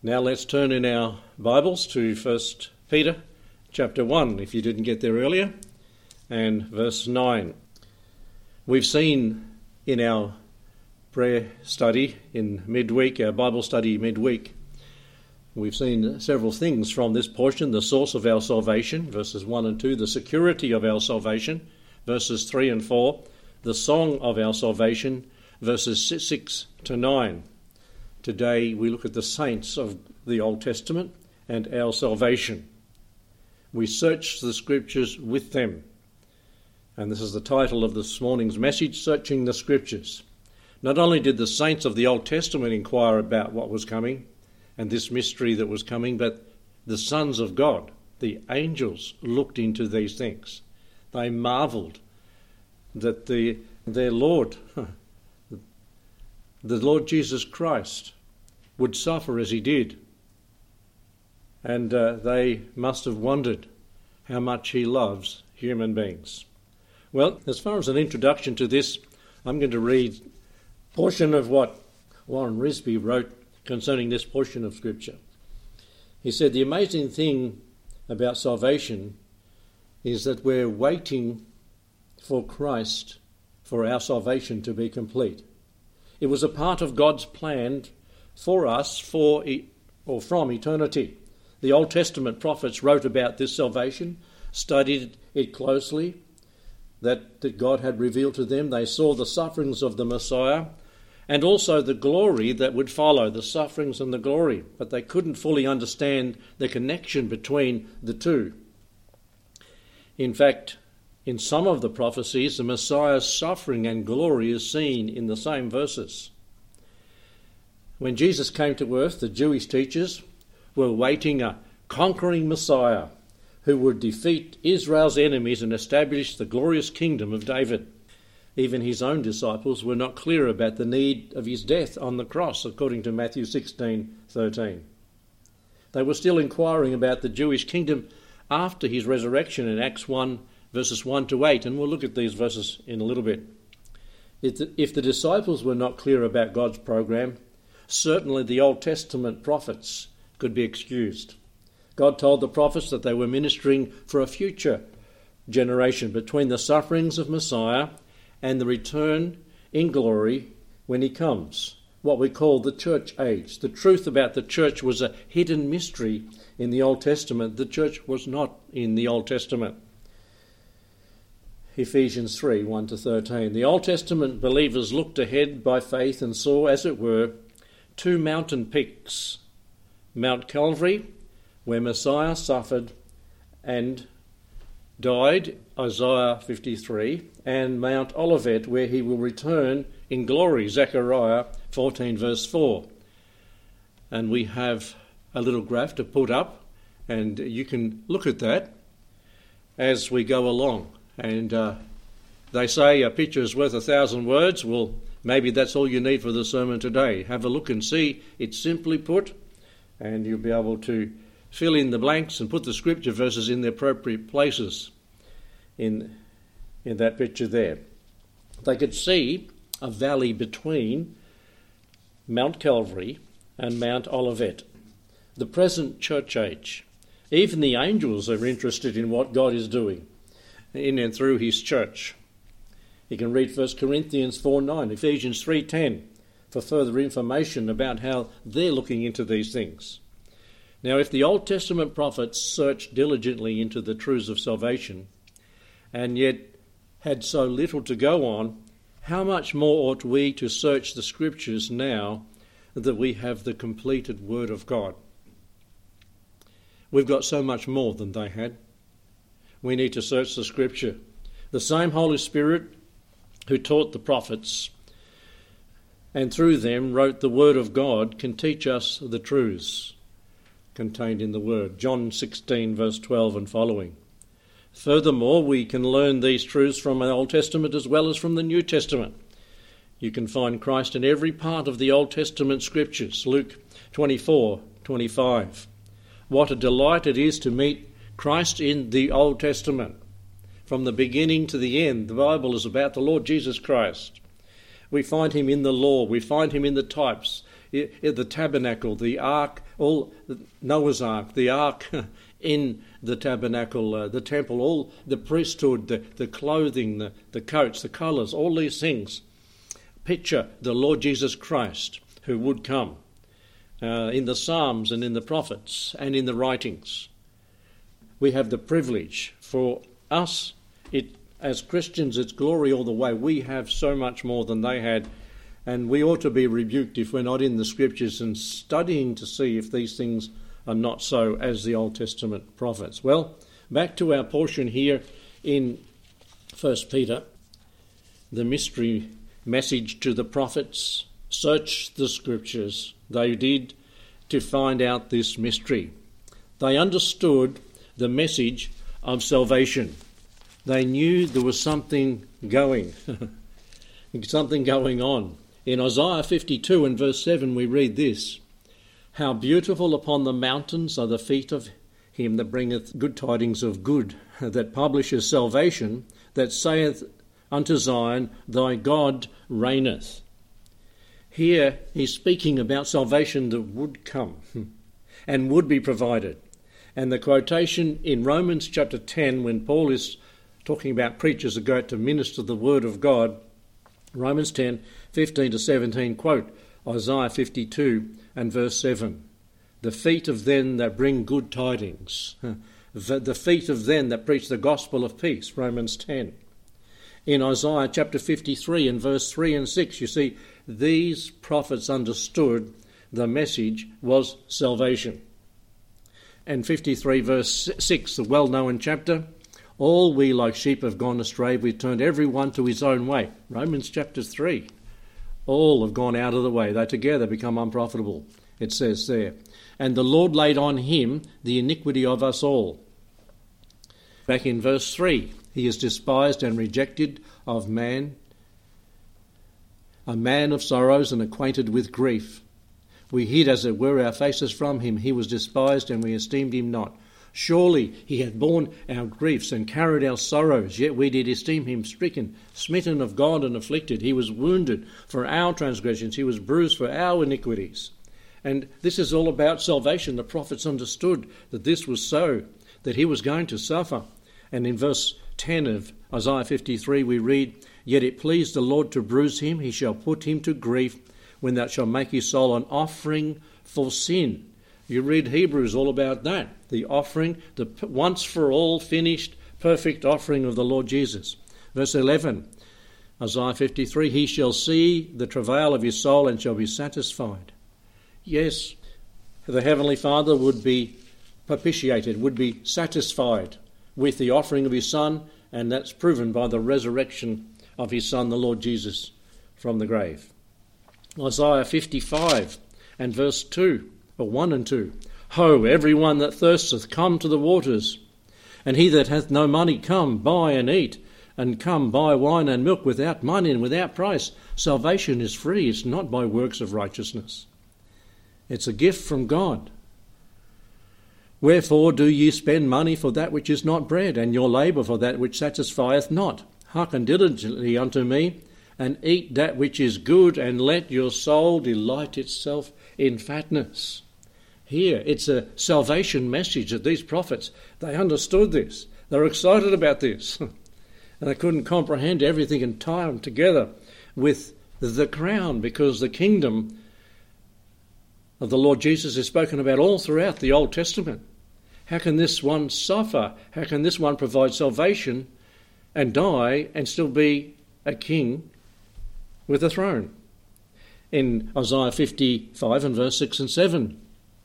Now let's turn in our Bibles to 1 Peter chapter 1, if you didn't get there earlier, and verse 9. We've seen in our prayer study in midweek, our Bible study midweek, we've seen several things from this portion the source of our salvation, verses 1 and 2, the security of our salvation, verses 3 and 4, the song of our salvation, verses 6 to 9. Today we look at the saints of the Old Testament and our salvation. We search the scriptures with them. And this is the title of this morning's message Searching the Scriptures. Not only did the saints of the Old Testament inquire about what was coming and this mystery that was coming, but the sons of God, the angels, looked into these things. They marveled that the, their Lord, the Lord Jesus Christ, would suffer as he did. And uh, they must have wondered how much he loves human beings. Well, as far as an introduction to this, I'm going to read a portion of what Warren Wiersbe wrote concerning this portion of Scripture. He said, The amazing thing about salvation is that we're waiting for Christ for our salvation to be complete. It was a part of God's plan for us for or from eternity. The Old Testament prophets wrote about this salvation, studied it closely, that, that God had revealed to them. They saw the sufferings of the Messiah and also the glory that would follow, the sufferings and the glory, but they couldn't fully understand the connection between the two. In fact, in some of the prophecies, the Messiah's suffering and glory is seen in the same verses. When Jesus came to earth, the Jewish teachers were waiting a conquering Messiah who would defeat Israel's enemies and establish the glorious kingdom of David. Even his own disciples were not clear about the need of his death on the cross, according to Matthew 16:13. They were still inquiring about the Jewish kingdom after his resurrection in Acts 1 verses 1 to 8, and we'll look at these verses in a little bit. If the disciples were not clear about God's program, certainly the Old Testament prophets could be excused. God told the prophets that they were ministering for a future generation between the sufferings of Messiah and the return in glory when he comes. What we call the church age. The truth about the church was a hidden mystery in the Old Testament. The church was not in the Old Testament. Ephesians 3 1 to 13. The Old Testament believers looked ahead by faith and saw, as it were, two mountain peaks Mount Calvary, where Messiah suffered and died, Isaiah 53, and Mount Olivet, where he will return in glory, Zechariah 14, verse 4. And we have a little graph to put up, and you can look at that as we go along. And uh, they say a picture is worth a thousand words. Well, maybe that's all you need for the sermon today. Have a look and see. It's simply put, and you'll be able to fill in the blanks and put the scripture verses in the appropriate places in, in that picture there. They could see a valley between Mount Calvary and Mount Olivet, the present church age. Even the angels are interested in what God is doing in and through his church. You can read 1 Corinthians 4 9, Ephesians 3 10 for further information about how they're looking into these things. Now, if the Old Testament prophets searched diligently into the truths of salvation and yet had so little to go on, how much more ought we to search the Scriptures now that we have the completed Word of God? We've got so much more than they had we need to search the scripture. The same Holy Spirit who taught the prophets and through them wrote the Word of God can teach us the truths contained in the Word. John 16, verse 12 and following. Furthermore, we can learn these truths from the Old Testament as well as from the New Testament. You can find Christ in every part of the Old Testament scriptures. Luke 24, 25. What a delight it is to meet Christ in the Old Testament. From the beginning to the end, the Bible is about the Lord Jesus Christ. We find him in the law, we find him in the types, the tabernacle, the ark, all Noah's ark, the ark in the tabernacle, uh, the temple, all the priesthood, the, the clothing, the, the coats, the colours, all these things picture the Lord Jesus Christ who would come uh, in the Psalms and in the prophets and in the writings. We have the privilege for us, it, as Christians, it's glory all the way. We have so much more than they had, and we ought to be rebuked if we're not in the scriptures and studying to see if these things are not so as the Old Testament prophets. Well, back to our portion here in 1 Peter, the mystery message to the prophets search the scriptures. They did to find out this mystery. They understood the message of salvation. They knew there was something going, something going on. In Isaiah 52 and verse 7, we read this How beautiful upon the mountains are the feet of him that bringeth good tidings of good, that publishes salvation, that saith unto Zion, Thy God reigneth. Here he's speaking about salvation that would come and would be provided. And the quotation in Romans chapter 10, when Paul is talking about preachers who go out to minister the word of God, Romans 10, 15 to 17, quote Isaiah 52 and verse 7. The feet of them that bring good tidings, the feet of them that preach the gospel of peace, Romans 10 in Isaiah chapter 53 and verse 3 and 6. You see, these prophets understood the message was salvation. And 53 verse 6, the well known chapter, all we like sheep have gone astray, we've turned every one to his own way. Romans chapter 3. All have gone out of the way, they together become unprofitable, it says there. And the Lord laid on him the iniquity of us all. Back in verse 3, he is despised and rejected of man, a man of sorrows and acquainted with grief. We hid, as it were, our faces from him. He was despised, and we esteemed him not. Surely he hath borne our griefs and carried our sorrows, yet we did esteem him stricken, smitten of God, and afflicted. He was wounded for our transgressions, he was bruised for our iniquities. And this is all about salvation. The prophets understood that this was so, that he was going to suffer. And in verse 10 of Isaiah 53, we read, Yet it pleased the Lord to bruise him, he shall put him to grief, when thou shalt make his soul an offering for sin. You read Hebrews all about that. The offering, the once for all finished, perfect offering of the Lord Jesus. Verse 11, Isaiah 53 He shall see the travail of his soul and shall be satisfied. Yes, the Heavenly Father would be propitiated, would be satisfied with the offering of his Son, and that's proven by the resurrection of his Son, the Lord Jesus, from the grave. Isaiah 55 and verse 2, or 1 and 2. Ho, every one that thirsteth, come to the waters, and he that hath no money, come, buy and eat, and come, buy wine and milk without money and without price. Salvation is free, it's not by works of righteousness. It's a gift from God. Wherefore do ye spend money for that which is not bread, and your labour for that which satisfieth not? Hearken diligently unto me, and eat that which is good, and let your soul delight itself in fatness. Here, it's a salvation message that these prophets, they understood this. They're excited about this. and they couldn't comprehend everything tie them together with the crown because the kingdom of the Lord Jesus is spoken about all throughout the Old Testament. How can this one suffer? How can this one provide salvation and die and still be a king with a throne? In Isaiah 55 and verse 6 and 7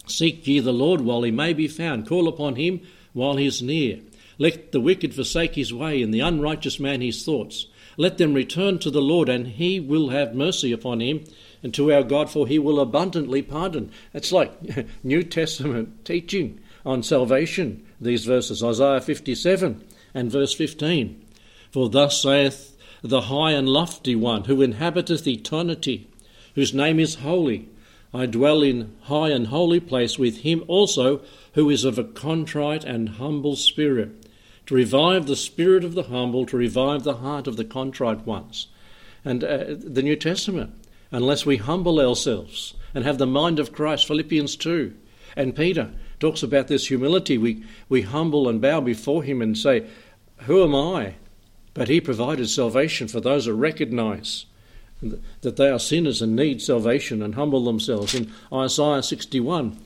Seek ye the Lord while he may be found, call upon him while he is near. Let the wicked forsake his way, and the unrighteous man his thoughts. Let them return to the Lord, and he will have mercy upon him, and to our God, for he will abundantly pardon. It's like New Testament teaching on salvation, these verses, Isaiah 57 and verse 15. For thus saith the high and lofty one, who inhabiteth eternity, whose name is holy. I dwell in high and holy place with him also, who is of a contrite and humble spirit, to revive the spirit of the humble, to revive the heart of the contrite ones. And uh, the New Testament unless we humble ourselves and have the mind of Christ, Philippians 2. And Peter talks about this humility. We, we humble and bow before him and say, Who am I? But he provided salvation for those who recognize that they are sinners and need salvation and humble themselves. In Isaiah 61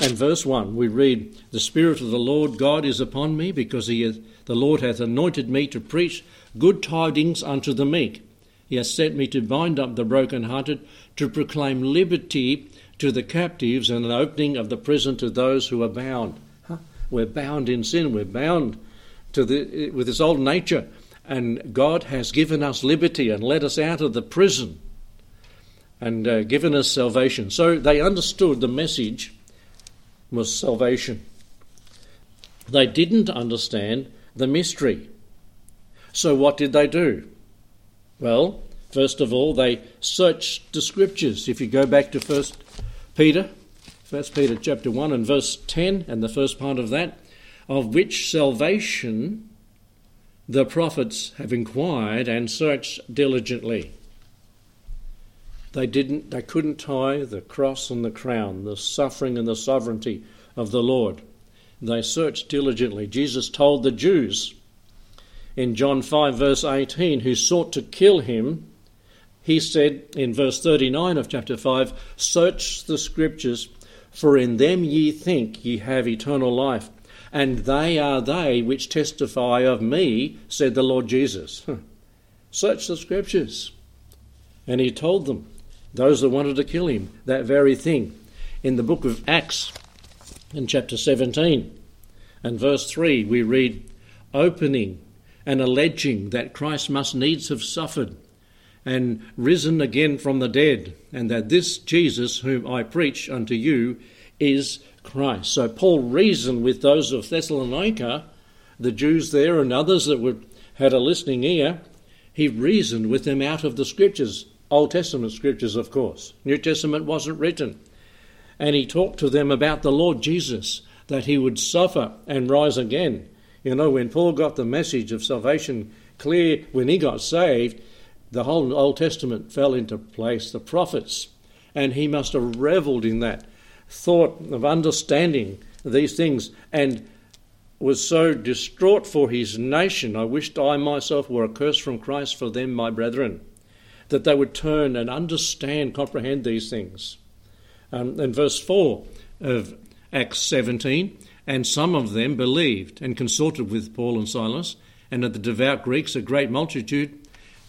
and verse 1, we read, The Spirit of the Lord God is upon me, because he hath, the Lord hath anointed me to preach good tidings unto the meek. He has sent me to bind up the brokenhearted, to proclaim liberty to the captives, and an opening of the prison to those who are bound. Huh? We're bound in sin, we're bound to the, with this old nature and God has given us liberty and let us out of the prison and uh, given us salvation. So they understood the message was salvation. They didn't understand the mystery. So what did they do? Well, first of all, they searched the scriptures. If you go back to First Peter, First Peter chapter one and verse ten, and the first part of that, of which salvation the prophets have inquired and searched diligently. They didn't they couldn't tie the cross and the crown, the suffering and the sovereignty of the Lord. They searched diligently. Jesus told the Jews in John 5 verse 18 who sought to kill him, he said in verse 39 of chapter 5, search the scriptures for in them ye think ye have eternal life and they are they which testify of me, said the Lord Jesus. Search the scriptures. And he told them, those that wanted to kill him, that very thing. In the book of Acts, in chapter 17 and verse 3, we read, opening and alleging that Christ must needs have suffered and risen again from the dead, and that this Jesus, whom I preach unto you, is Christ. So Paul reasoned with those of Thessalonica, the Jews there and others that were, had a listening ear. He reasoned with them out of the scriptures, Old Testament scriptures, of course. New Testament wasn't written. And he talked to them about the Lord Jesus, that he would suffer and rise again. You know, when Paul got the message of salvation clear, when he got saved, the whole Old Testament fell into place, the prophets, and he must have revelled in that thought of understanding these things and was so distraught for his nation. I wished I myself were accursed from Christ for them, my brethren, that they would turn and understand, comprehend these things. Um, in verse 4 of Acts 17, and some of them believed and consorted with Paul and Silas, and of the devout Greeks a great multitude,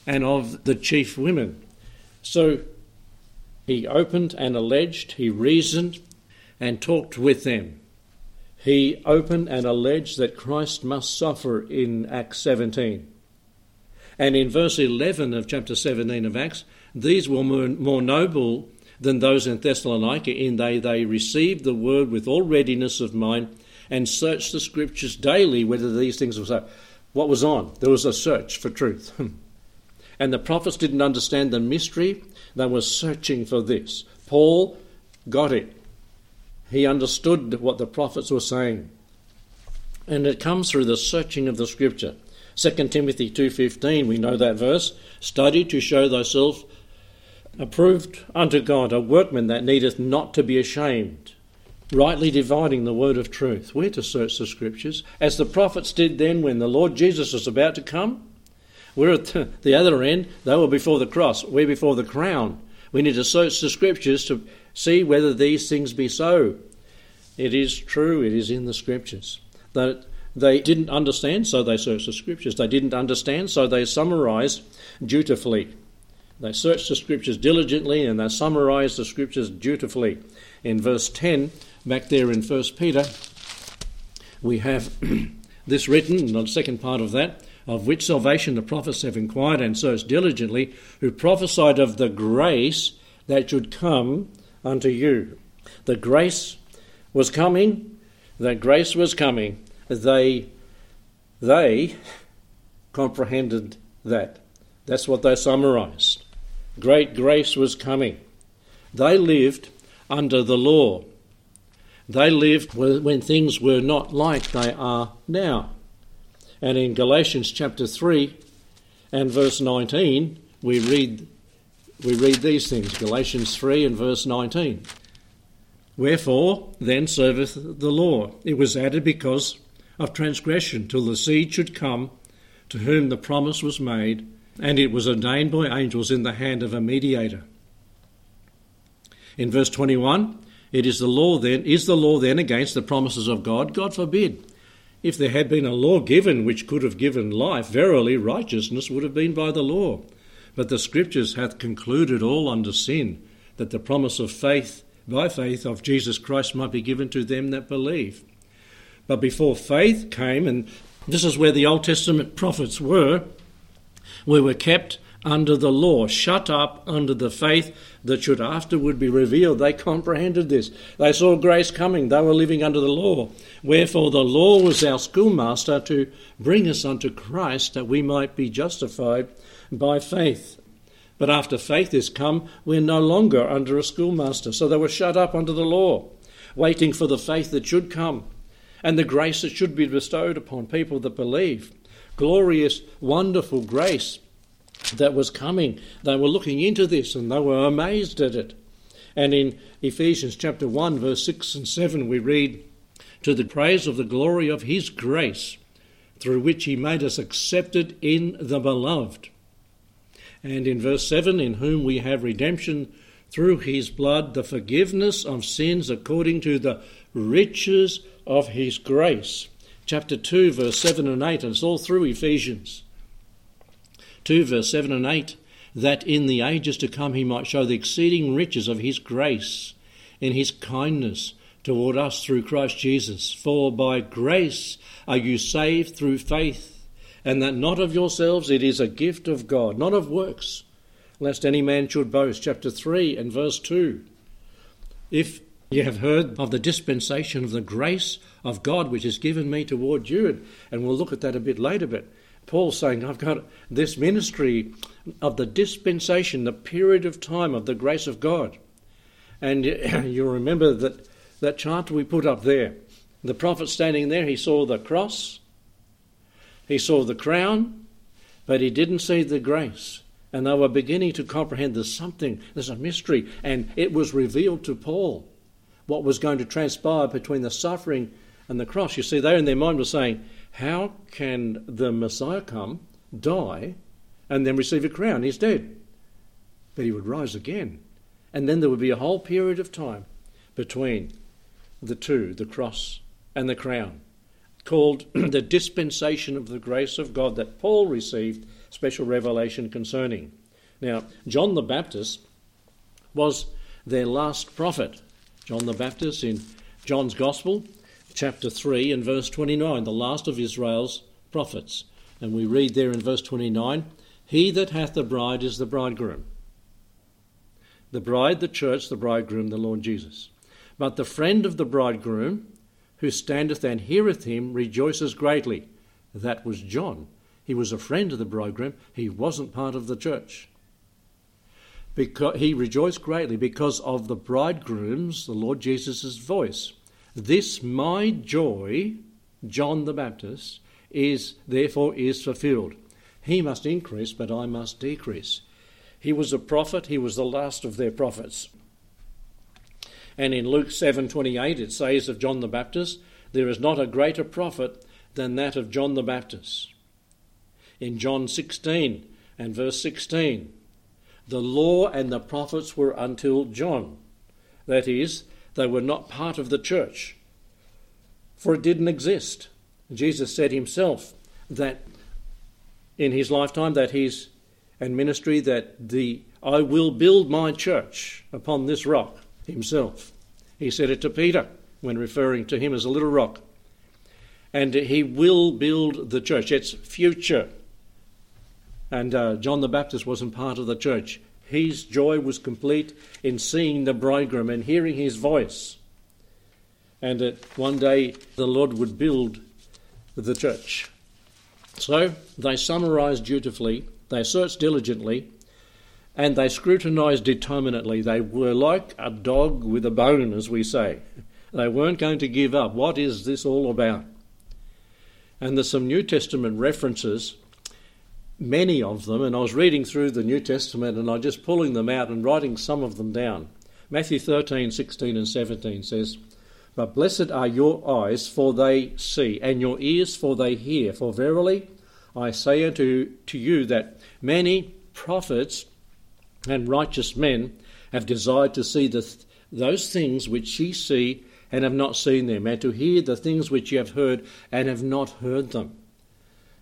and of the chief women. So he opened and alleged, he reasoned, and talked with them. He opened and alleged that Christ must suffer in Acts 17. And in verse 11 of chapter 17 of Acts, these were more, more noble than those in Thessalonica, in they they received the word with all readiness of mind and searched the scriptures daily whether these things were so. What was on? There was a search for truth. and the prophets didn't understand the mystery, they were searching for this. Paul got it. He understood what the prophets were saying. And it comes through the searching of the scripture. 2 Timothy 2:15 we know that verse. Study to show thyself approved unto God a workman that needeth not to be ashamed rightly dividing the word of truth. We're to search the scriptures. As the prophets did then when the Lord Jesus was about to come we're at the other end. They were before the cross. We're before the crown. We need to search the scriptures to see whether these things be so. It is true, it is in the scriptures. That they didn't understand, so they searched the scriptures. They didn't understand, so they summarized dutifully. They searched the scriptures diligently and they summarized the scriptures dutifully. In verse 10, back there in 1 Peter, we have this written, the second part of that, of which salvation the prophets have inquired and searched diligently, who prophesied of the grace that should come unto you. The grace was coming, that grace was coming. They, they comprehended that. That's what they summarized. Great grace was coming. They lived under the law. They lived when things were not like they are now. And in Galatians chapter 3 and verse 19, we read we read these things Galatians 3 and verse 19. Wherefore then serveth the law? It was added because of transgression, till the seed should come, to whom the promise was made, and it was ordained by angels in the hand of a mediator. In verse 21, it is the law then, is the law then against the promises of God? God forbid. If there had been a law given which could have given life, verily righteousness would have been by the law. But the Scriptures hath concluded all under sin, that the promise of faith by faith of Jesus Christ might be given to them that believe. But before faith came, and this is where the Old Testament prophets were, we were kept under the law, shut up under the faith that should afterward be revealed. They comprehended this. They saw grace coming. They were living under the law. Wherefore the law was our schoolmaster to bring us unto Christ that we might be justified by faith. But after faith is come, we're no longer under a schoolmaster. So they were shut up under the law, waiting for the faith that should come and the grace that should be bestowed upon people that believe. Glorious, wonderful grace that was coming. They were looking into this and they were amazed at it. And in Ephesians chapter 1, verse 6 and 7, we read, To the praise of the glory of his grace, through which he made us accepted in the beloved and in verse 7, in whom we have redemption through his blood, the forgiveness of sins according to the riches of his grace. Chapter 2, verse 7 and 8, and it's all through Ephesians. 2, verse 7 and 8, that in the ages to come he might show the exceeding riches of his grace in his kindness toward us through Christ Jesus. For by grace are you saved through faith and that not of yourselves, it is a gift of God, not of works, lest any man should boast. Chapter 3 and verse 2. If you have heard of the dispensation of the grace of God which is given me toward you, and we'll look at that a bit later, but Paul's saying, I've got this ministry of the dispensation, the period of time of the grace of God. And you remember that, that chart we put up there. The prophet standing there, he saw the cross, he saw the crown, but he didn't see the grace. And they were beginning to comprehend there's something, there's a mystery. And it was revealed to Paul what was going to transpire between the suffering and the cross. You see, they in their mind were saying, How can the Messiah come, die, and then receive a crown? He's dead. But he would rise again. And then there would be a whole period of time between the two, the cross and the crown called the dispensation of the grace of God that Paul received special revelation concerning. Now, John the Baptist was their last prophet. John the Baptist in John's Gospel, chapter 3 and verse 29, the last of Israel's prophets. And we read there in verse 29 He that hath the bride is the bridegroom. The bride, the church, the bridegroom, the Lord Jesus. But the friend of the bridegroom who standeth and heareth him rejoices greatly. That was John. He was a friend of the bridegroom. He wasn't part of the church. Because he rejoiced greatly because of the bridegroom's, the Lord Jesus' voice. This my joy, John the Baptist, is therefore is fulfilled. He must increase, but I must decrease. He was a prophet, he was the last of their prophets. And in Luke 7:28 it says of John the Baptist, there is not a greater prophet than that of John the Baptist. In John 16 and verse 16, the law and the prophets were until John. That is, they were not part of the church, for it didn't exist. Jesus said himself that in his lifetime that his and ministry that the I will build my church upon this rock himself. He said it to Peter when referring to him as a little rock. And he will build the church. It's future. And uh, John the Baptist wasn't part of the church. His joy was complete in seeing the bridegroom and hearing his voice. And that one day the Lord would build the church. So they summarized dutifully, they searched diligently, and they scrutinised determinately. They were like a dog with a bone, as we say. They weren't going to give up. What is this all about? And there's some New Testament references many of them, and I was reading through the New Testament and I just pulling them out and writing some of them down. Matthew 13, 16, and 17 says, But blessed are your eyes, for they see, and your ears, for they hear. For verily I say unto to you that many prophets and righteous men have desired to see the, those things which ye see and have not seen them, and to hear the things which ye have heard and have not heard them.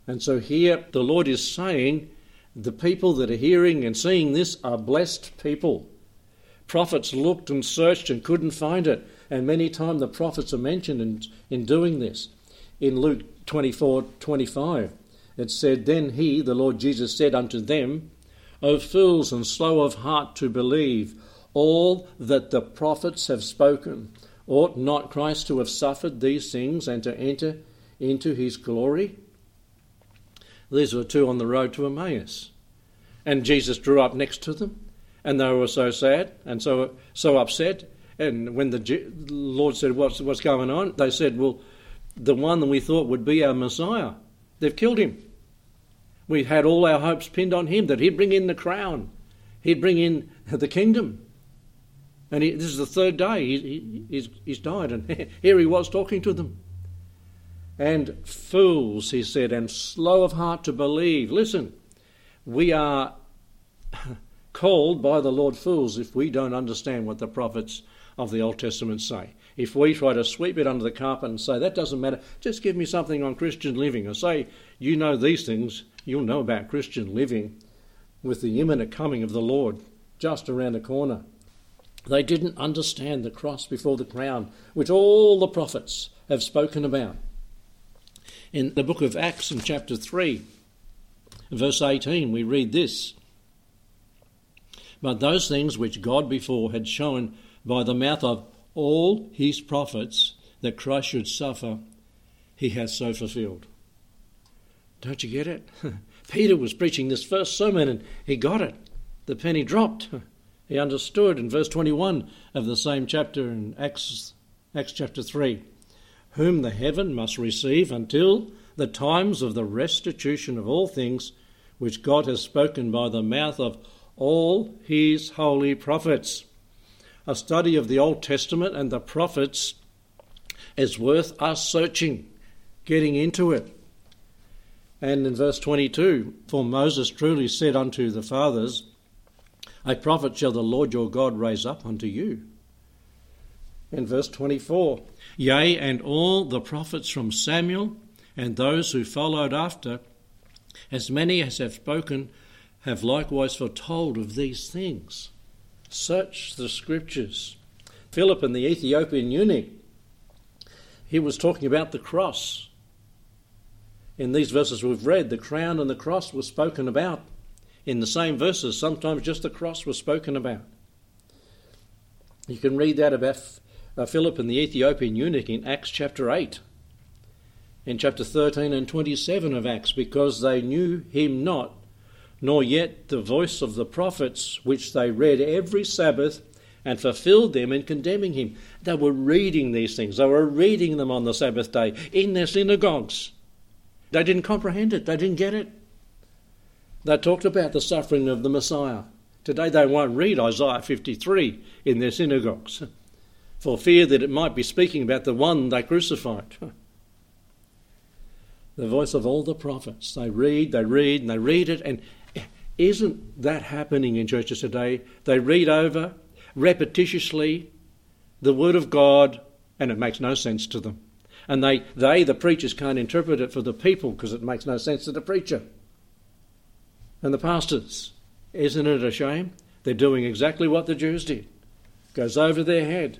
And so here the Lord is saying the people that are hearing and seeing this are blessed people. Prophets looked and searched and couldn't find it, and many times the prophets are mentioned in, in doing this. In Luke 24 25, it said, Then he, the Lord Jesus, said unto them, O fools and slow of heart to believe all that the prophets have spoken. Ought not Christ to have suffered these things and to enter into his glory? These were two on the road to Emmaus. And Jesus drew up next to them, and they were so sad and so, so upset. And when the Lord said, what's, what's going on? They said, Well, the one that we thought would be our Messiah, they've killed him. We had all our hopes pinned on him, that he'd bring in the crown, he'd bring in the kingdom. And he, this is the third day he, he, he's, he's died, and here he was talking to them. And fools, he said, and slow of heart to believe. Listen, we are called by the Lord fools if we don't understand what the prophets of the Old Testament say. If we try to sweep it under the carpet and say, that doesn't matter, just give me something on Christian living, or say, you know these things, you'll know about Christian living with the imminent coming of the Lord just around the corner. They didn't understand the cross before the crown, which all the prophets have spoken about. In the book of Acts, in chapter 3, verse 18, we read this But those things which God before had shown by the mouth of all his prophets that Christ should suffer, he has so fulfilled. Don't you get it? Peter was preaching this first sermon and he got it. The penny dropped. He understood in verse 21 of the same chapter in Acts, Acts chapter 3 whom the heaven must receive until the times of the restitution of all things which God has spoken by the mouth of all his holy prophets. A study of the Old Testament and the prophets is worth us searching, getting into it. And in verse 22, for Moses truly said unto the fathers, a prophet shall the Lord your God raise up unto you. In verse 24, Yea, and all the prophets from Samuel and those who followed after, as many as have spoken, have likewise foretold of these things. Search the scriptures. Philip and the Ethiopian eunuch, he was talking about the cross. In these verses we've read, the crown and the cross were spoken about in the same verses. Sometimes just the cross was spoken about. You can read that about uh, Philip and the Ethiopian eunuch in Acts chapter 8, in chapter 13 and 27 of Acts, because they knew him not, nor yet the voice of the prophets which they read every Sabbath and fulfilled them in condemning him. They were reading these things, they were reading them on the Sabbath day in their synagogues. They didn't comprehend it, they didn't get it. They talked about the suffering of the Messiah. Today they won't read Isaiah 53 in their synagogues for fear that it might be speaking about the one they crucified. The voice of all the prophets. They read, they read, and they read it. And isn't that happening in churches today? They read over repetitiously the Word of God, and it makes no sense to them. And they, they the preachers, can't interpret it for the people because it makes no sense to the preacher and the pastors. Isn't it a shame? They're doing exactly what the Jews did. Goes over their head.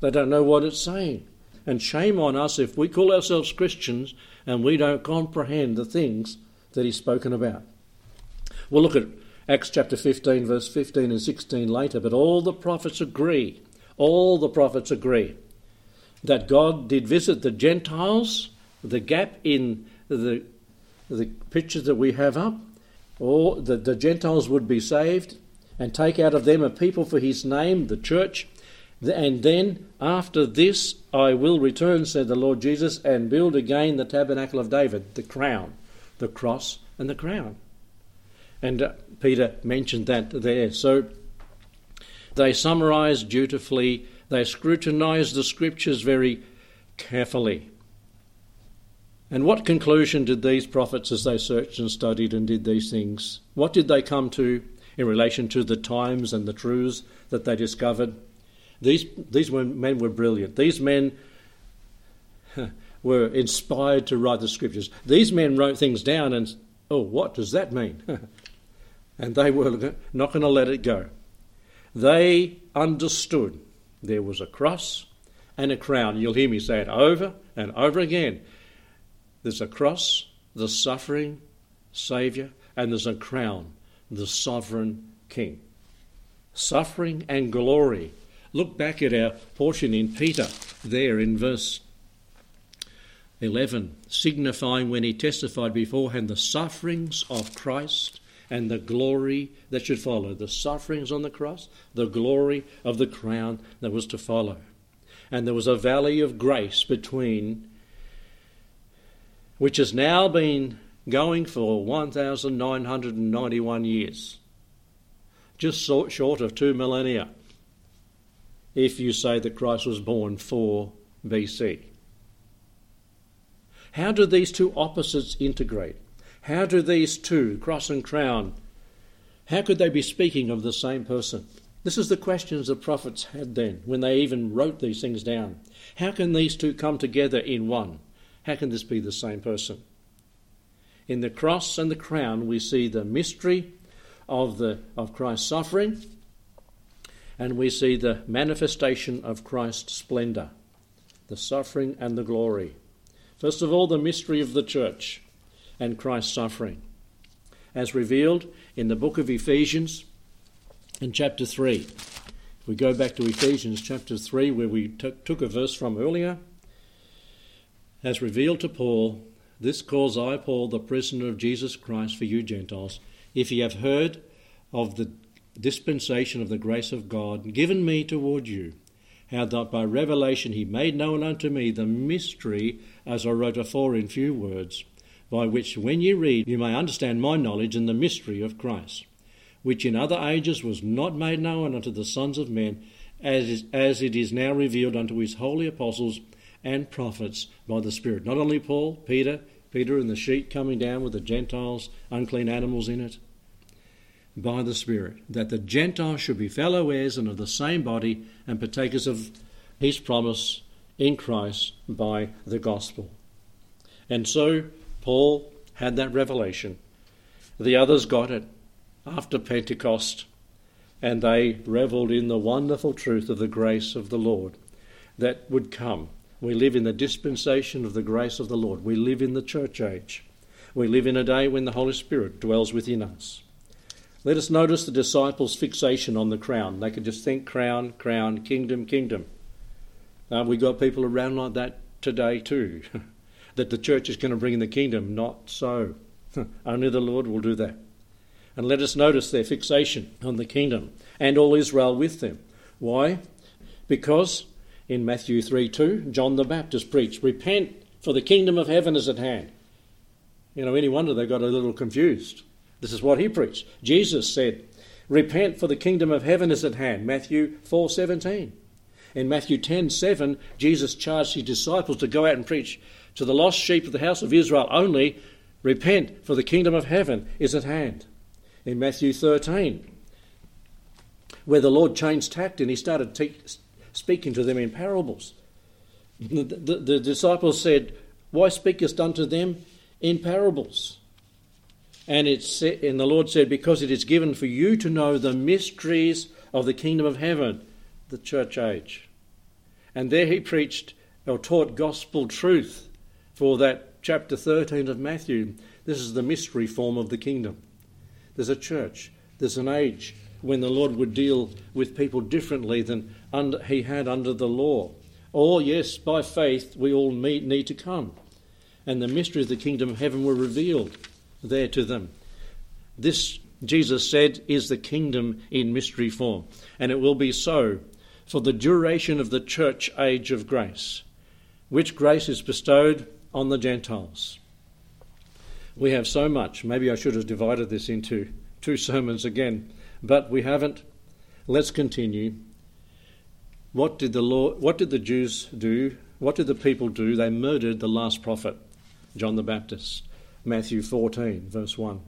They don't know what it's saying. And shame on us if we call ourselves Christians and we don't comprehend the things that he's spoken about. We'll look at Acts chapter 15, verse 15 and 16 later, but all the prophets agree, all the prophets agree, that God did visit the Gentiles. The gap in the, the picture that we have up or that the Gentiles would be saved and take out of them a people for his name, the church. And then after this I will return, said the Lord Jesus, and build again the tabernacle of David, the crown, the cross, and the crown. And uh, Peter mentioned that there. So they summarize dutifully, they scrutinized the scriptures very carefully. And what conclusion did these prophets, as they searched and studied and did these things, what did they come to in relation to the times and the truths that they discovered? These, these men were brilliant. These men were inspired to write the scriptures. These men wrote things down and, oh, what does that mean? and they were not going to let it go. They understood there was a cross and a crown. You'll hear me say it over and over again. There's a cross, the suffering Saviour, and there's a crown, the sovereign King. Suffering and glory. Look back at our portion in Peter, there in verse 11, signifying when he testified beforehand the sufferings of Christ and the glory that should follow. The sufferings on the cross, the glory of the crown that was to follow. And there was a valley of grace between which has now been going for 1,991 years, just short of two millennia, if you say that Christ was born 4 BC. How do these two opposites integrate? How do these two, cross and crown, how could they be speaking of the same person? This is the questions the prophets had then when they even wrote these things down. How can these two come together in one? How can this be the same person? In the cross and the crown, we see the mystery of, the, of Christ's suffering and we see the manifestation of Christ's splendour, the suffering and the glory. First of all, the mystery of the church and Christ's suffering, as revealed in the book of Ephesians in chapter 3. If we go back to Ephesians chapter 3, where we t- took a verse from earlier, as revealed to Paul, this cause I, Paul, the prisoner of Jesus Christ for you Gentiles, if ye have heard of the dispensation of the grace of God given me toward you, how that by revelation he made known unto me the mystery, as I wrote afore in few words, by which when ye read you may understand my knowledge in the mystery of Christ, which in other ages was not made known unto the sons of men, as, as it is now revealed unto his holy apostles and prophets by the Spirit. Not only Paul, Peter, Peter and the sheet coming down with the Gentiles, unclean animals in it, by the Spirit, that the Gentiles should be fellow heirs and of the same body and partakers of his promise in Christ by the gospel. And so Paul had that revelation. The others got it after Pentecost, and they revelled in the wonderful truth of the grace of the Lord that would come we live in the dispensation of the grace of the Lord. We live in the church age. We live in a day when the Holy Spirit dwells within us. Let us notice the disciples' fixation on the crown. They could just think crown, crown, kingdom, kingdom. Uh, we got people around like that today too. that the church is going to bring in the kingdom. Not so. Only the Lord will do that. And let us notice their fixation on the kingdom and all Israel with them. Why? Because in Matthew 3 2, John the Baptist preached, Repent, for the kingdom of heaven is at hand. You know, any wonder they got a little confused. This is what he preached. Jesus said, Repent, for the kingdom of heaven is at hand. Matthew 4 17. In Matthew 10 7, Jesus charged his disciples to go out and preach to the lost sheep of the house of Israel only, Repent, for the kingdom of heaven is at hand. In Matthew 13, where the Lord changed tact and he started te- speaking to them in parables. The, the, the disciples said, Why speakest unto them in parables? And, it's, and the Lord said, Because it is given for you to know the mysteries of the kingdom of heaven, the church age. And there he preached or taught gospel truth for that chapter 13 of Matthew. This is the mystery form of the kingdom. There's a church, there's an age when the Lord would deal with people differently than under, he had under the law. Or, yes, by faith, we all meet, need to come. And the mysteries of the kingdom of heaven were revealed there to them. This, Jesus said, is the kingdom in mystery form. And it will be so for the duration of the church age of grace, which grace is bestowed on the Gentiles. We have so much. Maybe I should have divided this into two sermons again, but we haven't. Let's continue. What did the law, what did the Jews do? What did the people do? They murdered the last prophet, John the Baptist. Matthew 14, verse 1.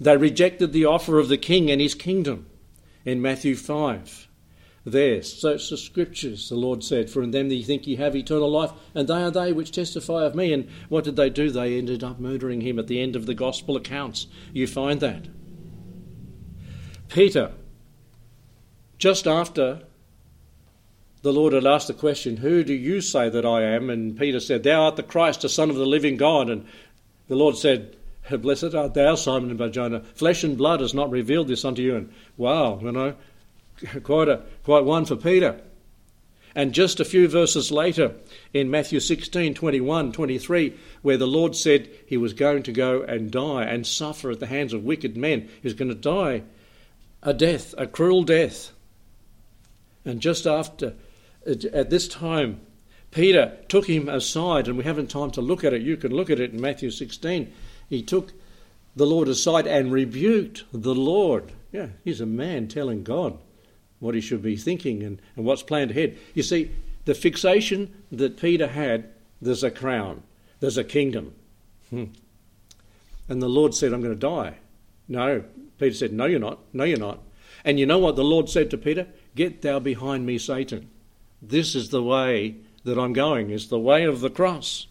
They rejected the offer of the king and his kingdom in Matthew 5. There, so it's the scriptures, the Lord said, For in them ye think ye have eternal life, and they are they which testify of me. And what did they do? They ended up murdering him at the end of the gospel accounts. You find that. Peter, just after the Lord had asked the question, Who do you say that I am? And Peter said, Thou art the Christ, the Son of the living God. And the Lord said, Blessed art thou, Simon and Barjona. Flesh and blood has not revealed this unto you. And wow, you know, quite a quite one for Peter. And just a few verses later, in Matthew 16, 21, 23, where the Lord said he was going to go and die and suffer at the hands of wicked men, he was going to die a death, a cruel death. And just after at this time, Peter took him aside, and we haven't time to look at it. You can look at it in Matthew 16. He took the Lord aside and rebuked the Lord. Yeah, he's a man telling God what he should be thinking and, and what's planned ahead. You see, the fixation that Peter had there's a crown, there's a kingdom. Hmm. And the Lord said, I'm going to die. No, Peter said, No, you're not. No, you're not. And you know what the Lord said to Peter? Get thou behind me, Satan. This is the way that I'm going, it's the way of the cross.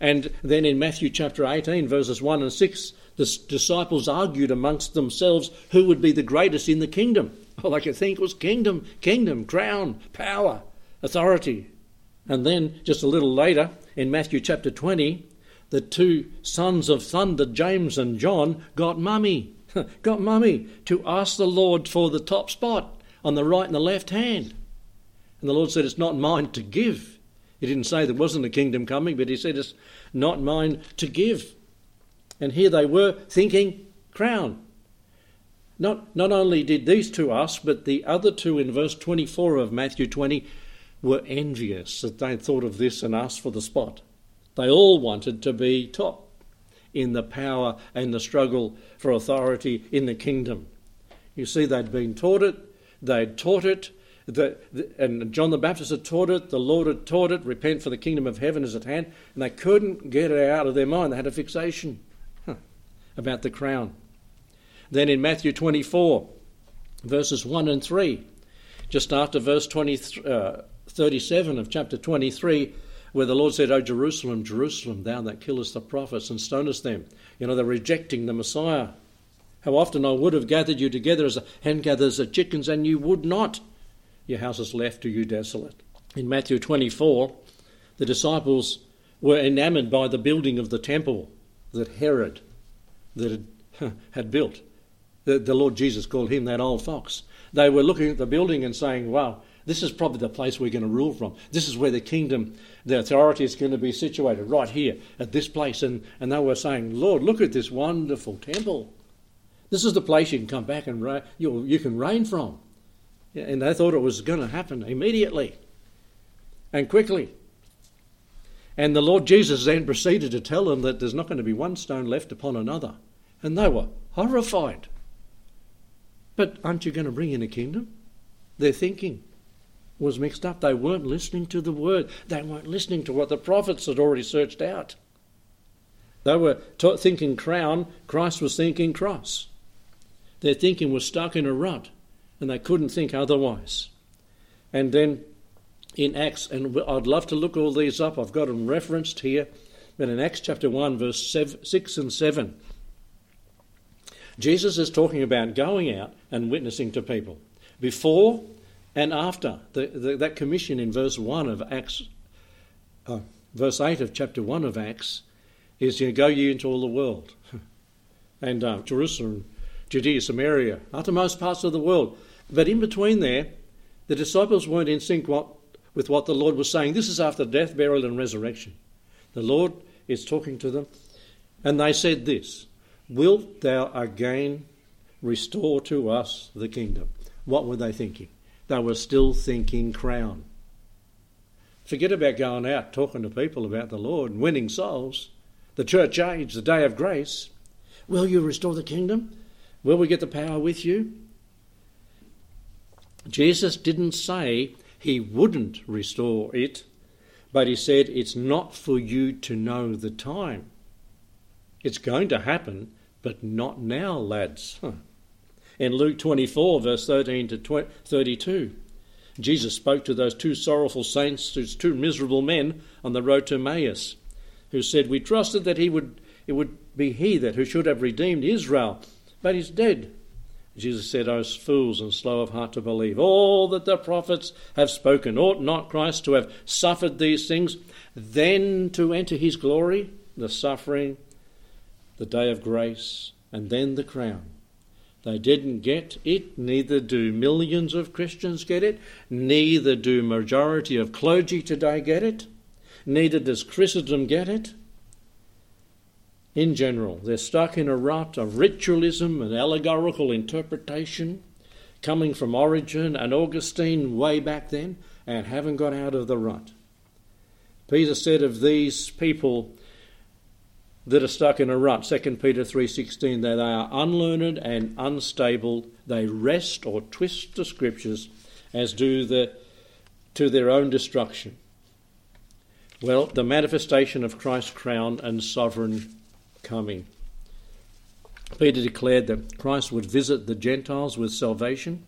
And then in Matthew chapter 18, verses 1 and 6, the disciples argued amongst themselves who would be the greatest in the kingdom. All I could think was kingdom, kingdom, crown, power, authority. And then just a little later, in Matthew chapter 20, the two sons of thunder, James and John, got mummy, got mummy to ask the Lord for the top spot on the right and the left hand. And the Lord said, It's not mine to give. He didn't say there wasn't a kingdom coming, but he said, It's not mine to give. And here they were thinking crown. Not, not only did these two ask, but the other two in verse 24 of Matthew 20 were envious that they thought of this and asked for the spot. They all wanted to be top in the power and the struggle for authority in the kingdom. You see, they'd been taught it, they'd taught it, the, the, and John the Baptist had taught it, the Lord had taught it, repent for the kingdom of heaven is at hand, and they couldn't get it out of their mind. They had a fixation about the crown. Then in Matthew 24, verses 1 and 3, just after verse 20, uh, 37 of chapter 23, where the Lord said, O Jerusalem, Jerusalem, thou that killest the prophets and stonest them. You know, they're rejecting the Messiah. How often I would have gathered you together as a hen gathers the chickens, and you would not your house is left to you desolate. In Matthew 24, the disciples were enamored by the building of the temple that Herod that had, had built. The, the Lord Jesus called him that old fox. They were looking at the building and saying, wow, this is probably the place we're going to rule from. This is where the kingdom, the authority is going to be situated, right here at this place. And, and they were saying, Lord, look at this wonderful temple. This is the place you can come back and you, you can reign from. And they thought it was going to happen immediately and quickly. And the Lord Jesus then proceeded to tell them that there's not going to be one stone left upon another. And they were horrified. But aren't you going to bring in a kingdom? Their thinking was mixed up. They weren't listening to the word, they weren't listening to what the prophets had already searched out. They were thinking crown, Christ was thinking cross. Their thinking was stuck in a rut and they couldn't think otherwise. And then in Acts, and I'd love to look all these up, I've got them referenced here, but in Acts chapter 1, verse 6 and 7, Jesus is talking about going out and witnessing to people. Before and after the, the, that commission in verse 1 of Acts, uh, verse 8 of chapter 1 of Acts, is you know, go ye into all the world. and uh, Jerusalem, Judea, Samaria, uttermost parts of the world. But in between there, the disciples weren't in sync what, with what the Lord was saying. This is after death, burial, and resurrection. The Lord is talking to them, and they said this Wilt thou again restore to us the kingdom? What were they thinking? They were still thinking crown. Forget about going out talking to people about the Lord and winning souls. The church age, the day of grace. Will you restore the kingdom? Will we get the power with you? Jesus didn't say he wouldn't restore it, but he said it's not for you to know the time. It's going to happen, but not now, lads. Huh. In Luke 24, verse 13 to 32, Jesus spoke to those two sorrowful saints, those two miserable men on the road to Emmaus, who said, We trusted that he would, it would be he that who should have redeemed Israel, but he's dead. Jesus said, O fools and slow of heart to believe, all that the prophets have spoken, ought not Christ to have suffered these things, then to enter his glory, the suffering, the day of grace, and then the crown? They didn't get it, neither do millions of Christians get it, neither do majority of clergy today get it, neither does Christendom get it. In general, they're stuck in a rut of ritualism and allegorical interpretation coming from Origen and Augustine way back then and haven't got out of the rut. Peter said of these people, that are stuck in a rut. 2 Peter 3:16 that they are unlearned and unstable. They wrest or twist the scriptures as do the to their own destruction. Well, the manifestation of Christ's crown and sovereign coming. Peter declared that Christ would visit the Gentiles with salvation.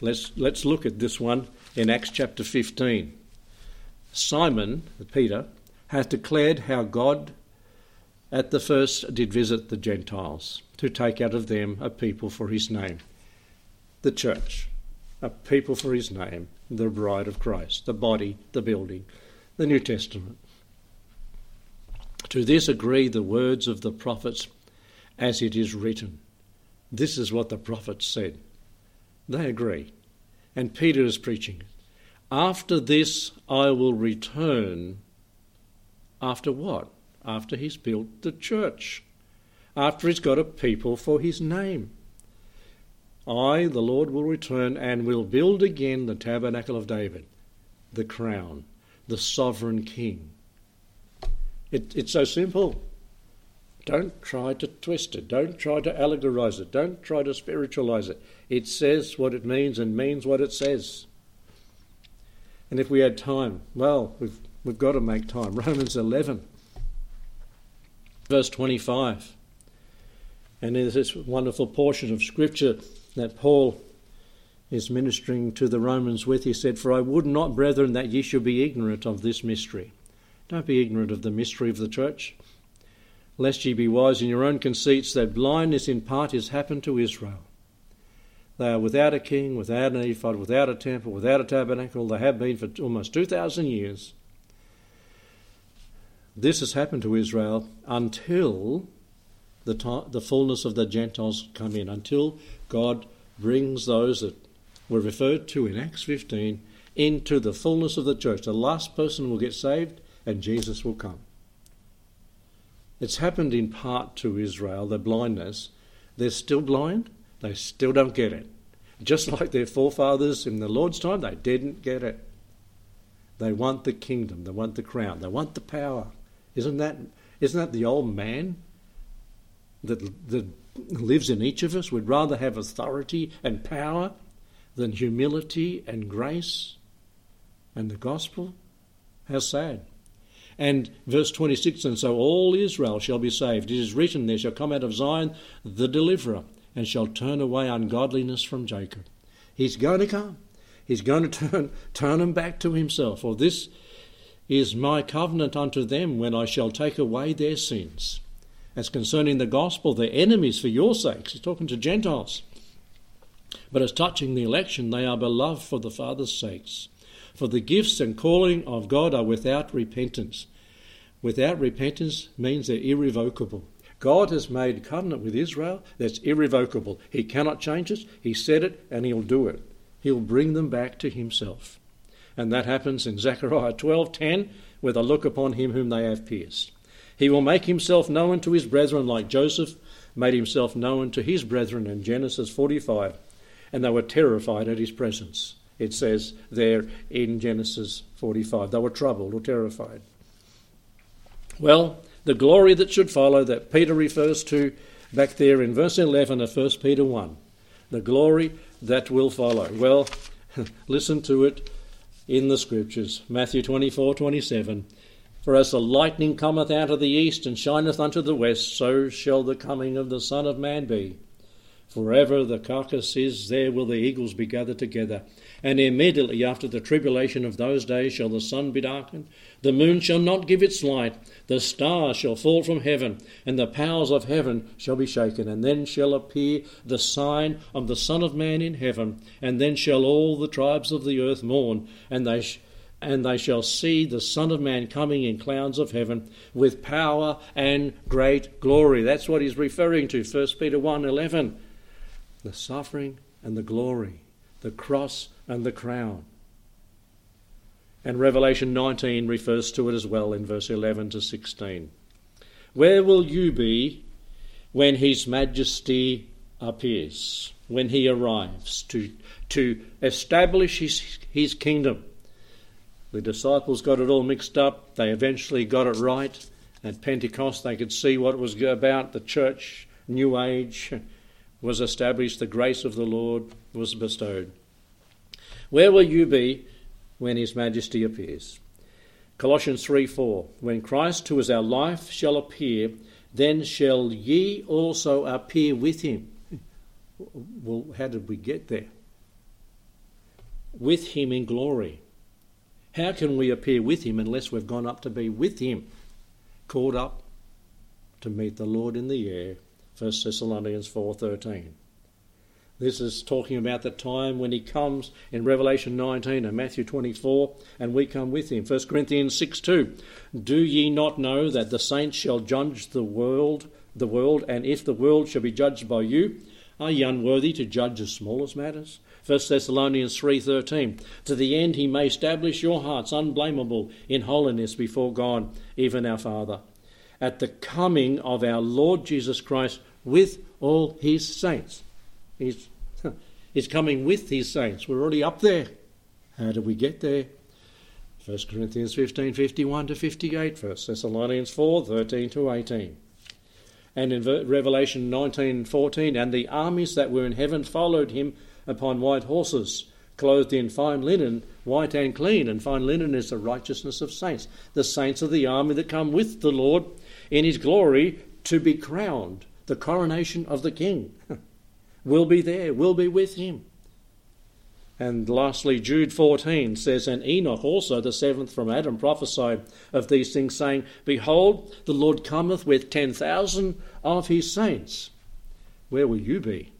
Let's, let's look at this one in Acts chapter 15. Simon, Peter, hath declared how God at the first did visit the Gentiles to take out of them a people for his name. The church, a people for his name, the bride of Christ, the body, the building, the New Testament. To this agree the words of the prophets as it is written. This is what the prophets said. They agree. And Peter is preaching. After this I will return. After what? after he's built the church, after he's got a people for his name. I, the Lord, will return and will build again the tabernacle of David, the crown, the sovereign king. It, it's so simple. Don't try to twist it. Don't try to allegorize it. Don't try to spiritualize it. It says what it means and means what it says. And if we had time, well, we've, we've got to make time. Romans 11 verse 25. And there's this wonderful portion of scripture that Paul is ministering to the Romans with. He said, For I would not, brethren, that ye should be ignorant of this mystery. Don't be ignorant of the mystery of the church, lest ye be wise in your own conceits, that blindness in part is happened to Israel. They are without a king, without an ephod, without a temple, without a tabernacle. They have been for almost 2,000 years. This has happened to Israel until the, the fullness of the Gentiles come in, until God brings those that were referred to in Acts 15 into the fullness of the church. The last person will get saved and Jesus will come. It's happened in part to Israel, their blindness. They're still blind, they still don't get it. Just like their forefathers in the Lord's time, they didn't get it. They want the kingdom, they want the crown, they want the power. Isn't that, isn't that the old man that, that lives in each of us? We'd rather have authority and power than humility and grace and the gospel? How sad. And verse 26 And so all Israel shall be saved. It is written, There shall come out of Zion the deliverer, and shall turn away ungodliness from Jacob. He's going to come. He's going to turn, turn them back to himself. For this is my covenant unto them when I shall take away their sins. As concerning the gospel, they're enemies for your sakes. He's talking to Gentiles. But as touching the election, they are beloved for the Father's sakes. For the gifts and calling of God are without repentance. Without repentance means they're irrevocable. God has made covenant with Israel that's irrevocable. He cannot change it. He said it and he'll do it. He'll bring them back to himself and that happens in Zechariah 12:10 with a look upon him whom they have pierced. He will make himself known to his brethren like Joseph made himself known to his brethren in Genesis 45 and they were terrified at his presence. It says there in Genesis 45 they were troubled or terrified. Well, the glory that should follow that Peter refers to back there in verse 11 of 1 Peter 1. The glory that will follow. Well, listen to it in the scriptures. Matthew 24 27. For as the lightning cometh out of the east and shineth unto the west, so shall the coming of the Son of Man be. Forever the carcass is, there will the eagles be gathered together. And immediately after the tribulation of those days shall the sun be darkened, the moon shall not give its light, the stars shall fall from heaven, and the powers of heaven shall be shaken. And then shall appear the sign of the Son of Man in heaven, and then shall all the tribes of the earth mourn, and they sh- and they shall see the Son of Man coming in clouds of heaven with power and great glory. That's what he's referring to, 1 Peter 1 11 the suffering and the glory, the cross and the crown. And Revelation 19 refers to it as well in verse 11 to 16. Where will you be when His Majesty appears, when He arrives to, to establish his, his kingdom? The disciples got it all mixed up. They eventually got it right. At Pentecost, they could see what it was about the church, New Age, was established, the grace of the Lord was bestowed. Where will you be when His Majesty appears? Colossians 3 4 When Christ, who is our life, shall appear, then shall ye also appear with Him. Well, how did we get there? With Him in glory. How can we appear with Him unless we've gone up to be with Him? Called up to meet the Lord in the air 1 Thessalonians 4:13. This is talking about the time when he comes in Revelation 19 and Matthew 24, and we come with him. 1 Corinthians 6 2. Do ye not know that the saints shall judge the world, the world, and if the world shall be judged by you, are ye unworthy to judge the smallest matters? 1 Thessalonians 3:13 To the end he may establish your hearts unblameable in holiness before God, even our Father, at the coming of our Lord Jesus Christ with all his saints. He's, he's coming with his saints. We're already up there. How do we get there? 1 Corinthians 15 51 to 58, 1 Thessalonians 4 13 to 18. And in Revelation 19 14, and the armies that were in heaven followed him upon white horses, clothed in fine linen, white and clean. And fine linen is the righteousness of saints, the saints of the army that come with the Lord in his glory to be crowned the coronation of the king. will be there, will be with him. And lastly, Jude 14 says, And Enoch also, the seventh from Adam, prophesied of these things, saying, Behold, the Lord cometh with ten thousand of his saints. Where will you be?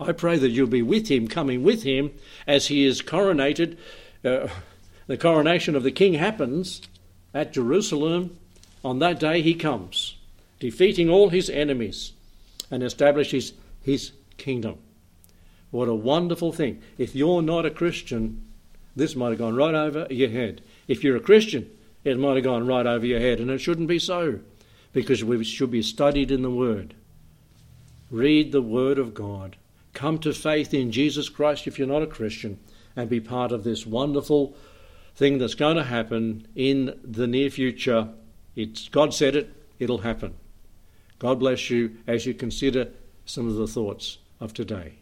I pray that you'll be with him, coming with him, as he is coronated. Uh, the coronation of the king happens at Jerusalem. On that day he comes, defeating all his enemies and establishes his kingdom. What a wonderful thing. If you're not a Christian, this might have gone right over your head. If you're a Christian, it might have gone right over your head, and it shouldn't be so, because we should be studied in the Word. Read the Word of God. Come to faith in Jesus Christ if you're not a Christian, and be part of this wonderful thing that's going to happen in the near future. It's God said it, it'll happen. God bless you as you consider some of the thoughts of today.